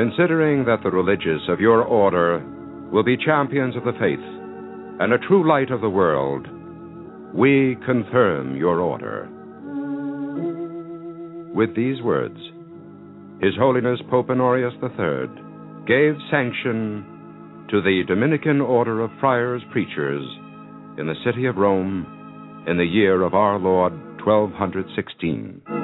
Considering that the religious of your order will be champions of the faith and a true light of the world, we confirm your order. With these words, his Holiness Pope Honorius III gave sanction to the Dominican Order of Friars Preachers in the city of Rome in the year of our Lord 1216.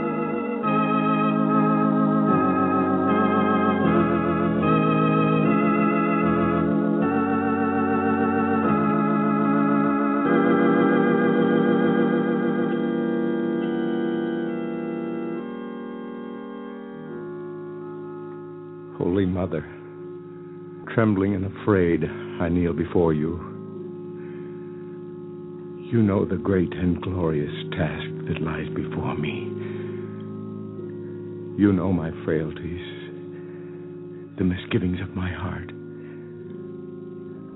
Holy Mother, trembling and afraid, I kneel before you. You know the great and glorious task that lies before me. You know my frailties, the misgivings of my heart,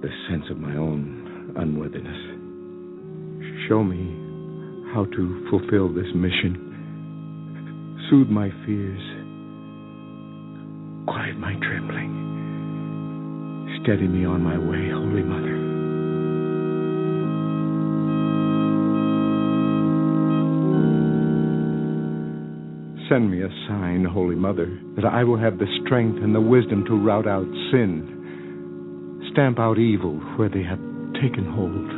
the sense of my own unworthiness. Show me how to fulfill this mission, soothe my fears quiet my trembling. Steady me on my way, Holy Mother. Send me a sign, Holy Mother, that I will have the strength and the wisdom to rout out sin, stamp out evil where they have taken hold.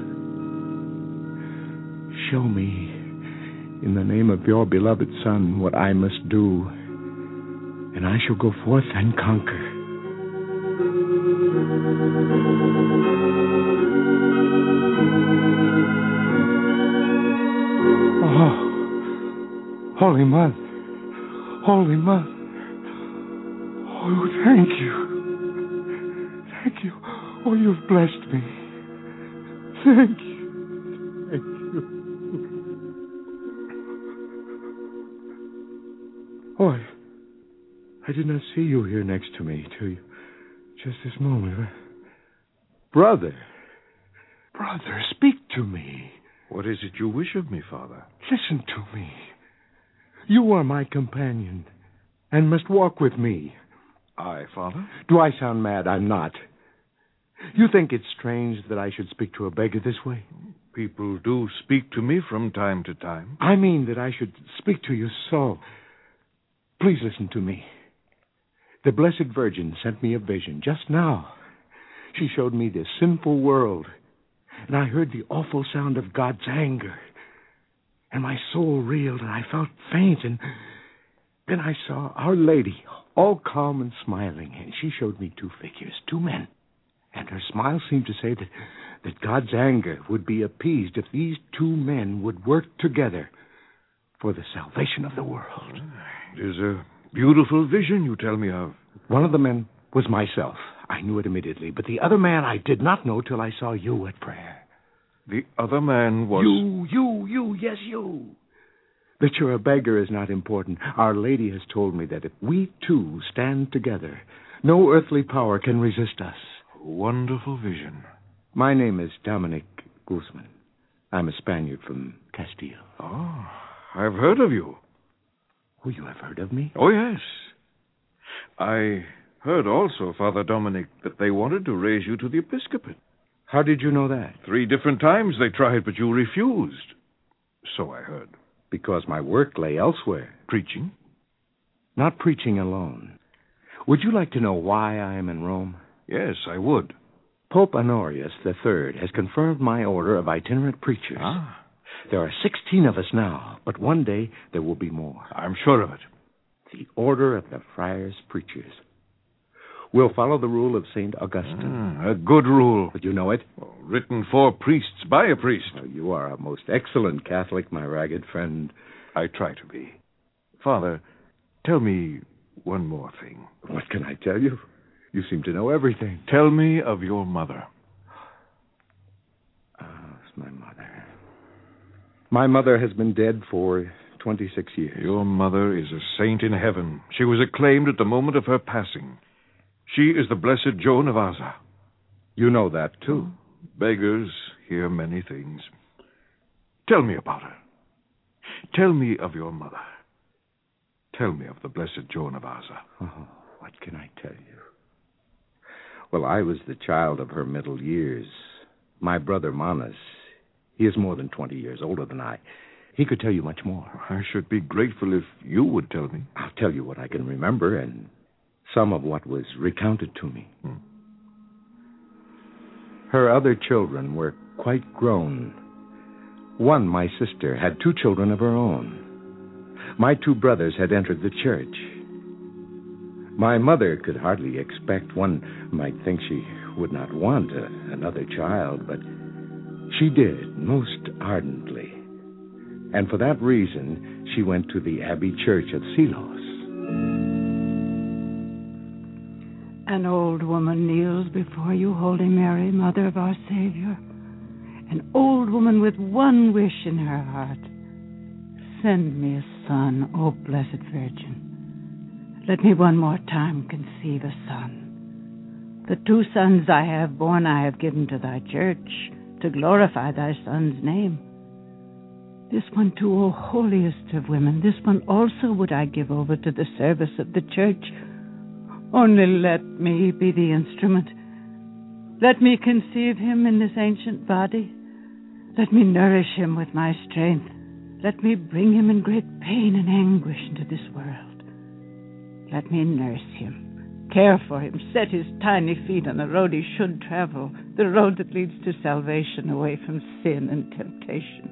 Show me, in the name of your beloved Son, what I must do and I shall go forth and conquer. Oh, Holy Mother, Holy Mother, oh, thank you, thank you. Oh, you've blessed me. Thank did not see you here next to me till you, just this moment. Brother, brother, speak to me. What is it you wish of me, Father? Listen to me. You are my companion and must walk with me. I, Father? Do I sound mad? I'm not. You think it's strange that I should speak to a beggar this way? People do speak to me from time to time. I mean that I should speak to you so. Please listen to me. The Blessed Virgin sent me a vision just now. She showed me this sinful world and I heard the awful sound of God's anger. And my soul reeled, and I felt faint, and then I saw Our Lady, all calm and smiling, and she showed me two figures, two men. And her smile seemed to say that, that God's anger would be appeased if these two men would work together for the salvation of the world. It is a beautiful vision you tell me of. One of the men was myself. I knew it immediately, but the other man I did not know till I saw you at prayer. The other man was. You, you, you, yes, you. That you're a beggar is not important. Our Lady has told me that if we two stand together, no earthly power can resist us. Wonderful vision. My name is Dominic Guzman. I'm a Spaniard from Castile. Oh, I've heard of you. Oh, you have heard of me? Oh, yes. I heard also, Father Dominic, that they wanted to raise you to the episcopate. How did you know that? Three different times they tried, but you refused. So I heard. Because my work lay elsewhere. Preaching? Not preaching alone. Would you like to know why I am in Rome? Yes, I would. Pope Honorius III has confirmed my order of itinerant preachers. Ah, There are 16 of us now, but one day there will be more. I'm sure of it. The Order of the Friars Preachers. We'll follow the rule of St. Augustine. Ah, a good rule. But you know it? Well, written for priests by a priest. Oh, you are a most excellent Catholic, my ragged friend. I try to be. Father, tell me one more thing. What can I tell you? You seem to know everything. Tell me of your mother. Ah, it's my mother. My mother has been dead for 26 years. Your mother is a saint in heaven. She was acclaimed at the moment of her passing. She is the Blessed Joan of Aza. You know that, too. Hmm. Beggars hear many things. Tell me about her. Tell me of your mother. Tell me of the Blessed Joan of Aza. Oh, uh-huh. what can I tell you? Well, I was the child of her middle years. My brother Manus, he is more than 20 years older than I. He could tell you much more. I should be grateful if you would tell me. I'll tell you what I can remember and some of what was recounted to me. Hmm. Her other children were quite grown. One, my sister, had two children of her own. My two brothers had entered the church. My mother could hardly expect. One might think she would not want a, another child, but she did, most ardently. And for that reason, she went to the Abbey Church of Silos. An old woman kneels before you, Holy Mary, Mother of our Savior. An old woman with one wish in her heart. Send me a son, O Blessed Virgin. Let me one more time conceive a son. The two sons I have born I have given to thy church to glorify thy son's name. This one, too, O holiest of women, this one also would I give over to the service of the church. Only let me be the instrument. Let me conceive him in this ancient body. Let me nourish him with my strength. Let me bring him in great pain and anguish into this world. Let me nurse him, care for him, set his tiny feet on the road he should travel, the road that leads to salvation away from sin and temptation.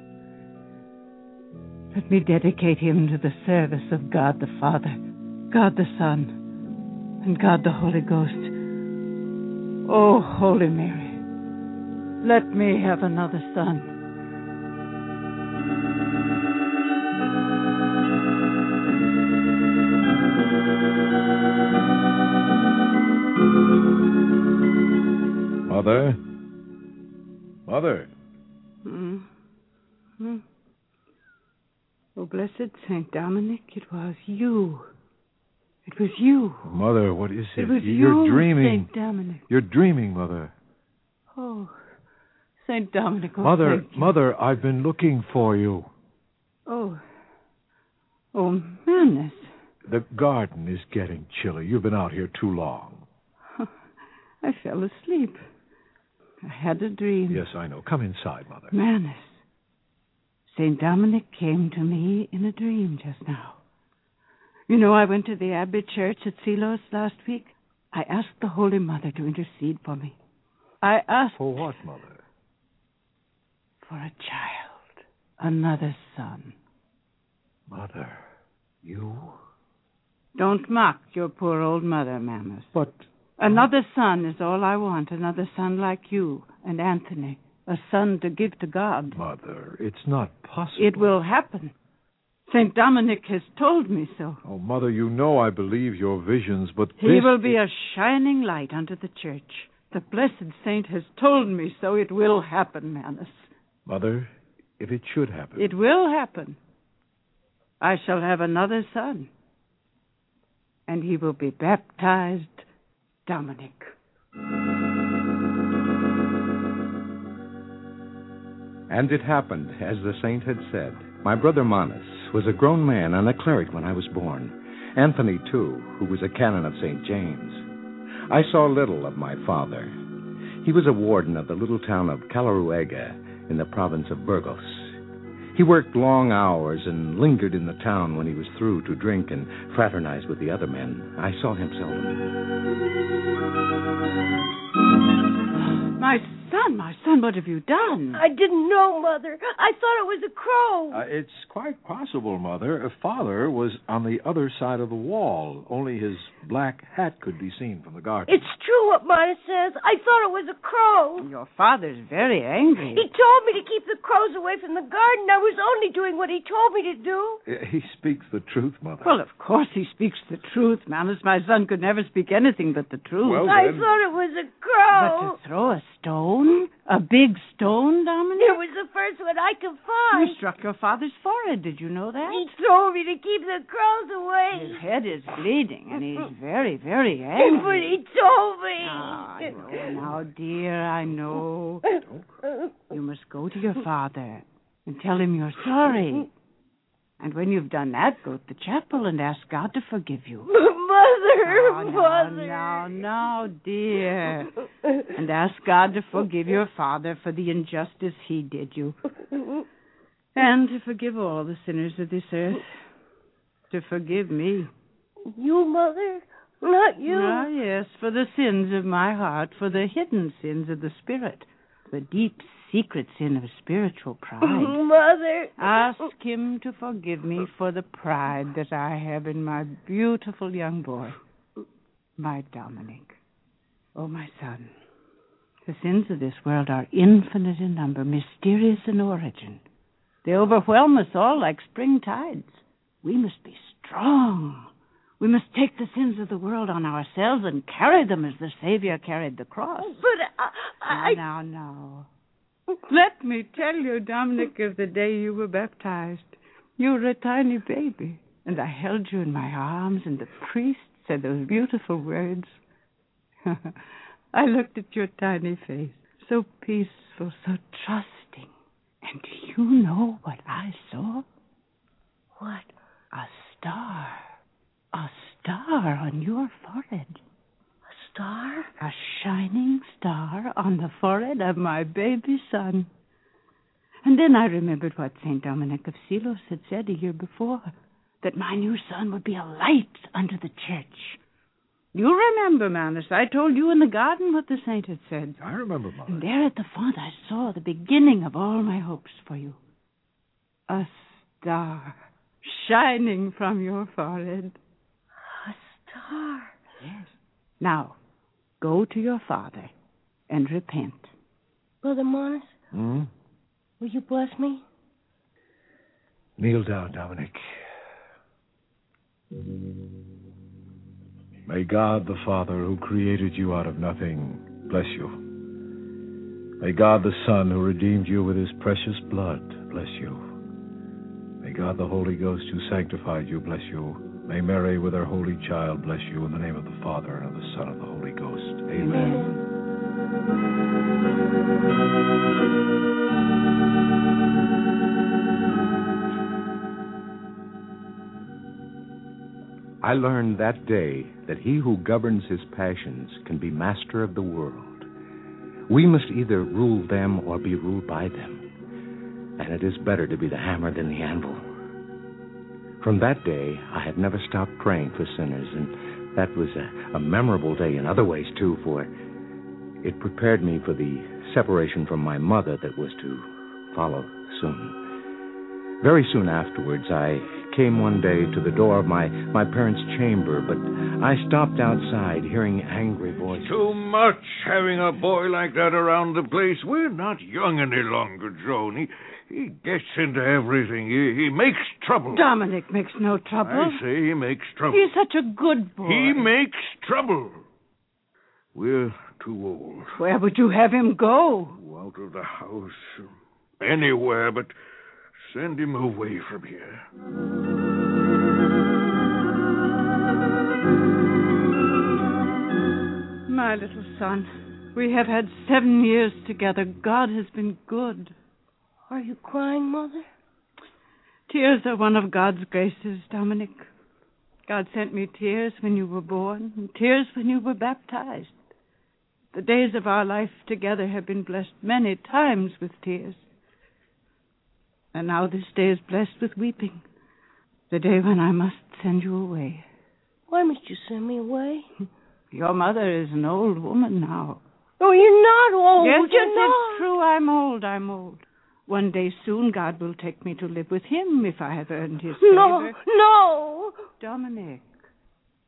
Let me dedicate him to the service of God the Father, God the Son, and God the Holy Ghost. Oh, Holy Mary, let me have another son. Mother? Mother? Hmm. Hmm. Oh, blessed Saint Dominic, it was you. It was you. Mother, what is it? It was You're you, dreaming. Saint Dominic. You're dreaming, Mother. Oh, Saint Dominic. Oh, Mother. Mother, I've been looking for you. Oh. Oh, madness. The garden is getting chilly. You've been out here too long. I fell asleep. I had a dream. Yes, I know. Come inside, Mother. Manus. St. Dominic came to me in a dream just now. You know, I went to the Abbey Church at Silos last week. I asked the Holy Mother to intercede for me. I asked. For what, Mother? for a child, another son. Mother, you? Don't mock your poor old mother, Mammoth. But. Another son is all I want. Another son like you and Anthony. A son to give to God. Mother, it's not possible. It will happen. St. Dominic has told me so. Oh, Mother, you know I believe your visions, but He this will be a shining light unto the church. The blessed saint has told me so. It will happen, Manus. Mother, if it should happen. It will happen. I shall have another son. And he will be baptized Dominic. And it happened, as the saint had said. My brother Manus was a grown man and a cleric when I was born. Anthony, too, who was a canon of St. James. I saw little of my father. He was a warden of the little town of Caleruega in the province of Burgos. He worked long hours and lingered in the town when he was through to drink and fraternize with the other men. I saw him seldom. My son, my son, what have you done? I didn't know, Mother. I thought it was a crow. Uh, it's quite possible, Mother. Father was on the other side of the wall. Only his black hat could be seen from the garden. It's true what Mona says. I thought it was a crow. Your father's very angry. He told me to keep the crows away from the garden. I was only doing what he told me to do. Uh, He speaks the truth, Mother. Well, of course he speaks the truth, Manus. My son could never speak anything but the truth. Well, then... I thought it was a but crow. to throw a stone? A big stone, Dominic? It was the first one I could find. You struck your father's forehead. Did you know that? He told me to keep the crows away. His head is bleeding, and he's very, very angry. But he told me. Ah, I know now, dear, I know. You must go to your father and tell him you're sorry. And when you've done that, go to the chapel and ask God to forgive you. Mother, Now, now, Mother. now, now, dear. And ask God to forgive your father for the injustice he did you. And to forgive all the sinners of this earth. To forgive me. You, Mother? Not you. Ah, yes, for the sins of my heart, for the hidden sins of the spirit, the deep secret sin of spiritual pride. Oh, mother. Ask him to forgive me for the pride that I have in my beautiful young boy, my Dominic. Oh, my son, the sins of this world are infinite in number, mysterious in origin. They overwhelm us all like spring tides. We must be strong. We must take the sins of the world on ourselves and carry them as the Savior carried the cross. But I, I, Now, now, now. Let me tell you, Dominic, of the day you were baptized. You were a tiny baby, and I held you in my arms, and the priest said those beautiful words. I looked at your tiny face, so peaceful, so trusting. And do you know what I saw? What? A star. A star on your forehead. A star? A shining star on the forehead of my baby son. And then I remembered what St. Dominic of Silos had said a year before that my new son would be a light unto the church. You remember, Manus, I told you in the garden what the saint had said. I remember, Mother. And there at the font I saw the beginning of all my hopes for you. A star shining from your forehead. A star. Yes. Now, go to your father and repent. Brother Manus, Hmm? will you bless me? Kneel down, Dominic. May God the Father, who created you out of nothing, bless you. May God the Son, who redeemed you with his precious blood, bless you. May God the Holy Ghost, who sanctified you, bless you. May Mary, with her holy child, bless you in the name of the Father, and of the Son, and of the Holy Ghost. Amen. I learned that day that he who governs his passions can be master of the world. We must either rule them or be ruled by them. And it is better to be the hammer than the anvil. From that day, I have never stopped praying for sinners, and that was a, a memorable day in other ways, too, for it prepared me for the separation from my mother that was to follow soon. Very soon afterwards, I came one day to the door of my, my parents' chamber, but I stopped outside, hearing angry voices. Too much having a boy like that around the place. We're not young any longer, Joan. He, he gets into everything. He, he makes trouble. Dominic makes no trouble. I say he makes trouble. He's such a good boy. He makes trouble. We're too old. Where would you have him go? Out of the house. Anywhere, but send him away from here. My little son, we have had seven years together. God has been good. Are you crying, Mother? Tears are one of God's graces, Dominic. God sent me tears when you were born, and tears when you were baptized. The days of our life together have been blessed many times with tears. And now this day is blessed with weeping. The day when I must send you away. Why must you send me away? Your mother is an old woman now. Oh, you're not old. yes, you're yes, not. it's true. I'm old. I'm old. One day soon, God will take me to live with Him if I have earned His favor. no. no! Dominic,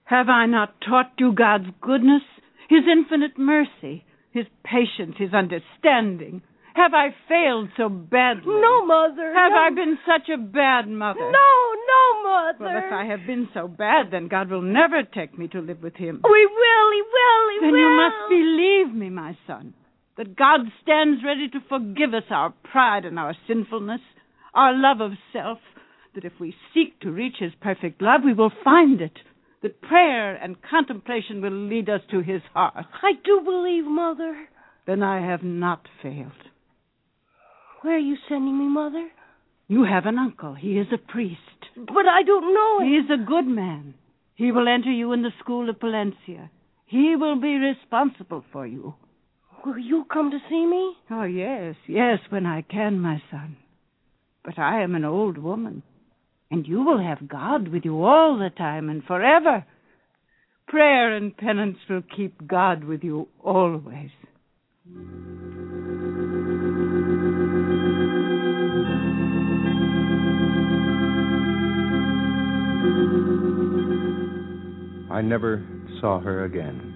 have I not taught you God's goodness, His infinite mercy, His patience, His understanding? Have I failed so badly? No, Mother. Have no. I been such a bad mother? No, no, Mother. Well, if I have been so bad, then God will never take me to live with Him. Oh, we will, He will, He Then will. you must believe me, my son, that God stands ready to forgive us our pride and our sinfulness, our love of self, that if we seek to reach His perfect love, we will find it, that prayer and contemplation will lead us to His heart. I do believe, Mother. Then I have not failed. Where are you sending me, Mother? You have an uncle. He is a priest. But I don't know He is a good man. He will enter you in the school of Palencia. He will be responsible for you. Will you come to see me? Oh, yes, yes, when I can, my son. But I am an old woman, and you will have God with you all the time and forever. Prayer and penance will keep God with you always. I never saw her again,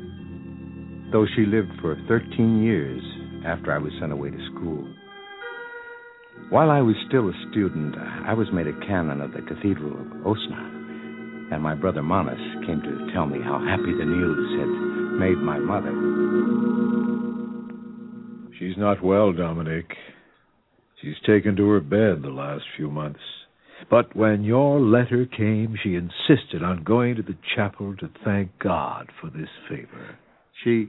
though she lived for 13 years after I was sent away to school. While I was still a student, I was made a canon of the Cathedral of Osma, and my brother Manus came to tell me how happy the news had made my mother. She's not well, Dominic. She's taken to her bed the last few months. But when your letter came, she insisted on going to the chapel to thank God for this favor. She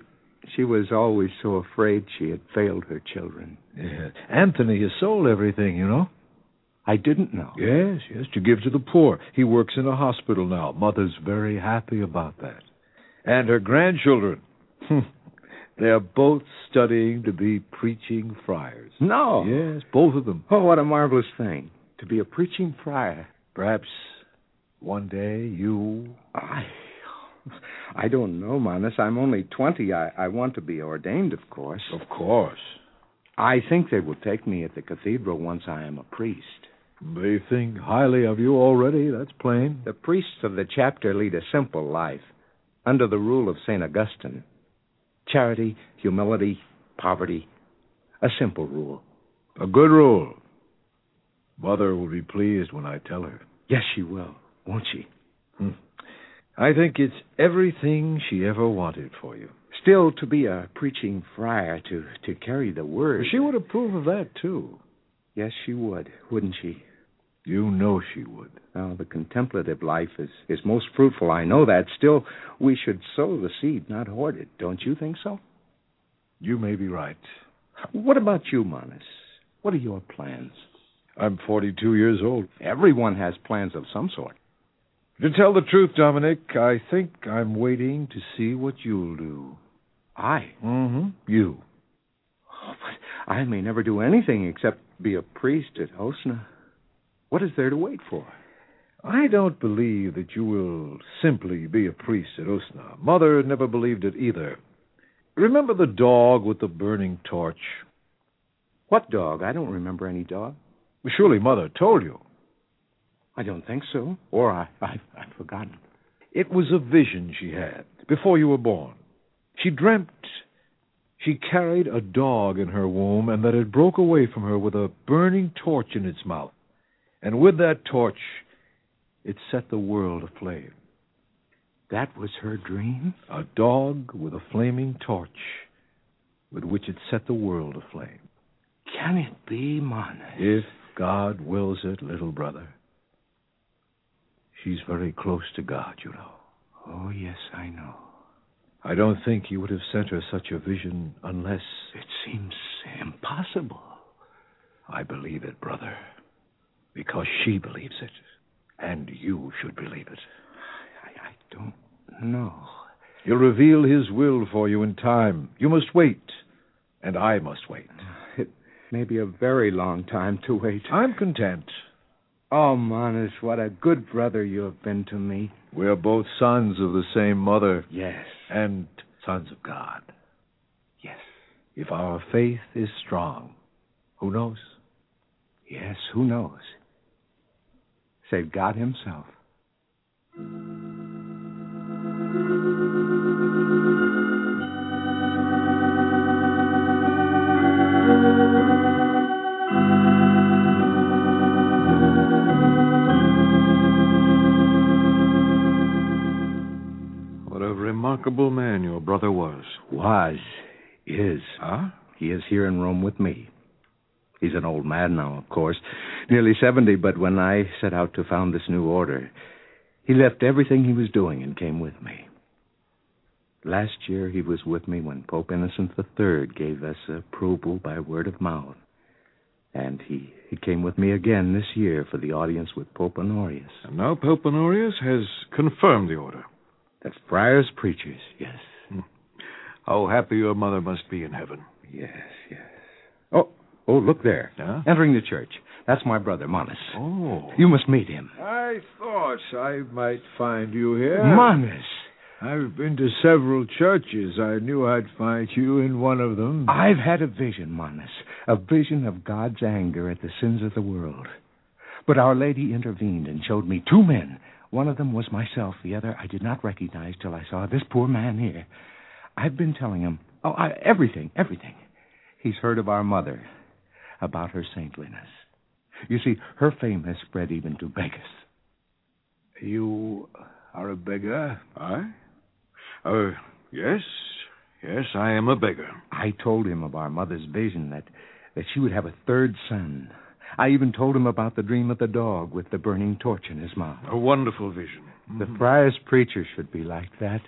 she was always so afraid she had failed her children. Yeah. Anthony has sold everything, you know. I didn't know. Yes, yes, to give to the poor. He works in a hospital now. Mother's very happy about that. And her grandchildren. Hmm. They're both studying to be preaching friars. No. Yes, both of them. Oh, what a marvelous thing to be a preaching friar. Perhaps one day you. I I don't know, Manus. I'm only twenty. I, I want to be ordained, of course. Of course. I think they will take me at the cathedral once I am a priest. They think highly of you already, that's plain. The priests of the chapter lead a simple life, under the rule of St. Augustine. Charity, humility, poverty. A simple rule. A good rule. Mother will be pleased when I tell her. Yes, she will, won't she? Hmm. I think it's everything she ever wanted for you. Still, to be a preaching friar, to, to carry the word. She would approve of that, too. Yes, she would, wouldn't she? You know she would. Now, the contemplative life is, is most fruitful. I know that. Still, we should sow the seed, not hoard it. Don't you think so? You may be right. What about you, Manus? What are your plans? I'm 42 years old. Everyone has plans of some sort. To tell the truth, Dominic, I think I'm waiting to see what you'll do. I? Mm-hmm. You. Oh, but I may never do anything except be a priest at Osma. What is there to wait for? I don't believe that you will simply be a priest at Osma. Mother never believed it either. Remember the dog with the burning torch? What dog? I don't remember any dog. Surely Mother told you. I don't think so. Or I, I, I've forgotten. It was a vision she had before you were born. She dreamt she carried a dog in her womb and that it broke away from her with a burning torch in its mouth. And with that torch, it set the world aflame. That was her dream? A dog with a flaming torch with which it set the world aflame. Can it be, Mon? If God wills it, little brother. She's very close to God, you know. Oh, yes, I know. I don't think he would have sent her such a vision unless. It seems impossible. I believe it, brother. Because she believes it. And you should believe it. I, I don't know. He'll reveal his will for you in time. You must wait. And I must wait. It may be a very long time to wait. I'm content. Oh, Manus, what a good brother you have been to me. We're both sons of the same mother. Yes. And sons of God. Yes. If our faith is strong, who knows? Yes, who knows? Save God Himself. Remarkable man your brother was. Was. Is. Huh? He is here in Rome with me. He's an old man now, of course, nearly 70, but when I set out to found this new order, he left everything he was doing and came with me. Last year, he was with me when Pope Innocent III gave us approval by word of mouth. And he, he came with me again this year for the audience with Pope Honorius. And now Pope Honorius has confirmed the order. That's friars, preachers, yes. How happy your mother must be in heaven. Yes, yes. Oh, oh, look there. Yeah? Entering the church. That's my brother, Manus. Oh. You must meet him. I thought I might find you here. Manus! I've been to several churches. I knew I'd find you in one of them. I've had a vision, Manus. A vision of God's anger at the sins of the world. But Our Lady intervened and showed me two men. One of them was myself. The other I did not recognize till I saw this poor man here. I've been telling him, oh, I, everything, everything. He's heard of our mother, about her saintliness. You see, her fame has spread even to beggars. You are a beggar? I? Uh, yes. Yes, I am a beggar. I told him of our mother's vision that, that she would have a third son. I even told him about the dream of the dog with the burning torch in his mouth. A wonderful vision. The friar's preacher should be like that.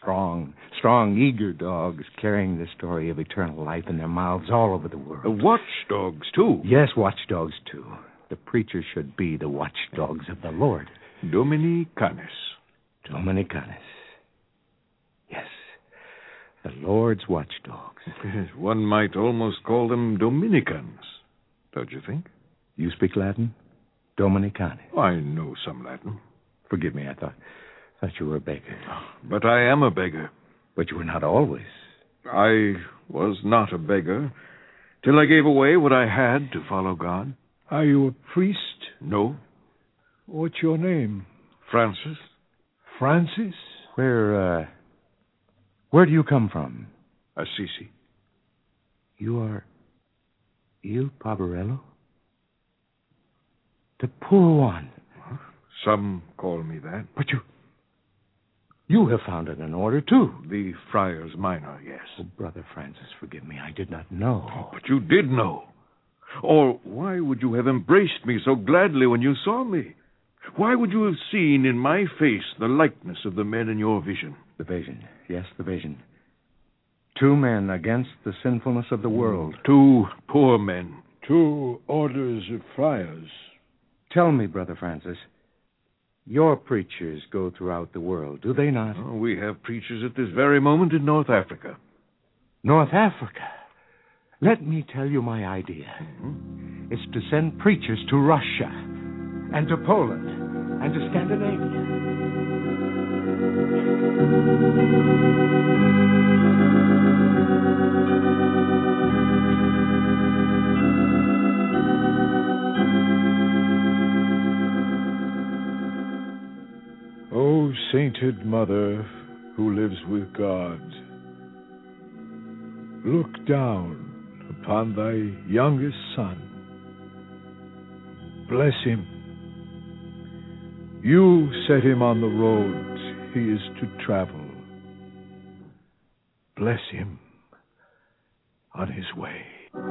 Strong, strong, eager dogs carrying the story of eternal life in their mouths all over the world. Uh, watchdogs, too. Yes, watchdogs, too. The preacher should be the watchdogs of the Lord. Dominicanis. Dominicanus. Yes, the Lord's watchdogs. One might almost call them Dominicans, don't you think? You speak Latin? Dominicanus. I know some Latin. Forgive me, I thought, thought you were a beggar. But I am a beggar. But you were not always. I was not a beggar till I gave away what I had to follow God. Are you a priest? No, What's your name? Francis. Francis? Where, uh, where do you come from? Assisi. You are Il Poverello? The poor one. Some call me that. But you, you have founded an order, too. The Friars Minor, yes. Oh, Brother Francis, forgive me. I did not know. Oh, but you did know. Or why would you have embraced me so gladly when you saw me? Why would you have seen in my face the likeness of the men in your vision? The vision. Yes, the vision. Two men against the sinfulness of the world. Two poor men. Two orders of friars. Tell me, Brother Francis, your preachers go throughout the world, do they not? Oh, we have preachers at this very moment in North Africa. North Africa. Let me tell you my idea. Mm-hmm. It's to send preachers to Russia and to Poland and to Scandinavia. Sainted mother who lives with God, look down upon thy youngest son. Bless him. You set him on the road he is to travel. Bless him on his way. And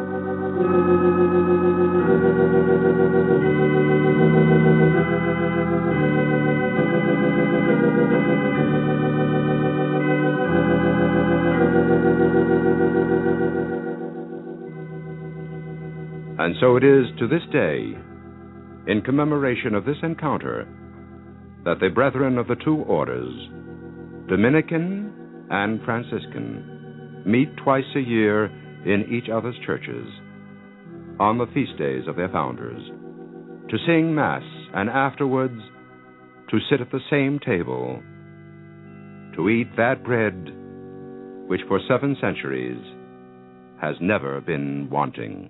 so it is to this day, in commemoration of this encounter, that the brethren of the two orders, Dominican and Franciscan, meet twice a year in each other's churches on the feast days of their founders to sing Mass and afterwards to sit at the same table to eat that bread which for seven centuries has never been wanting.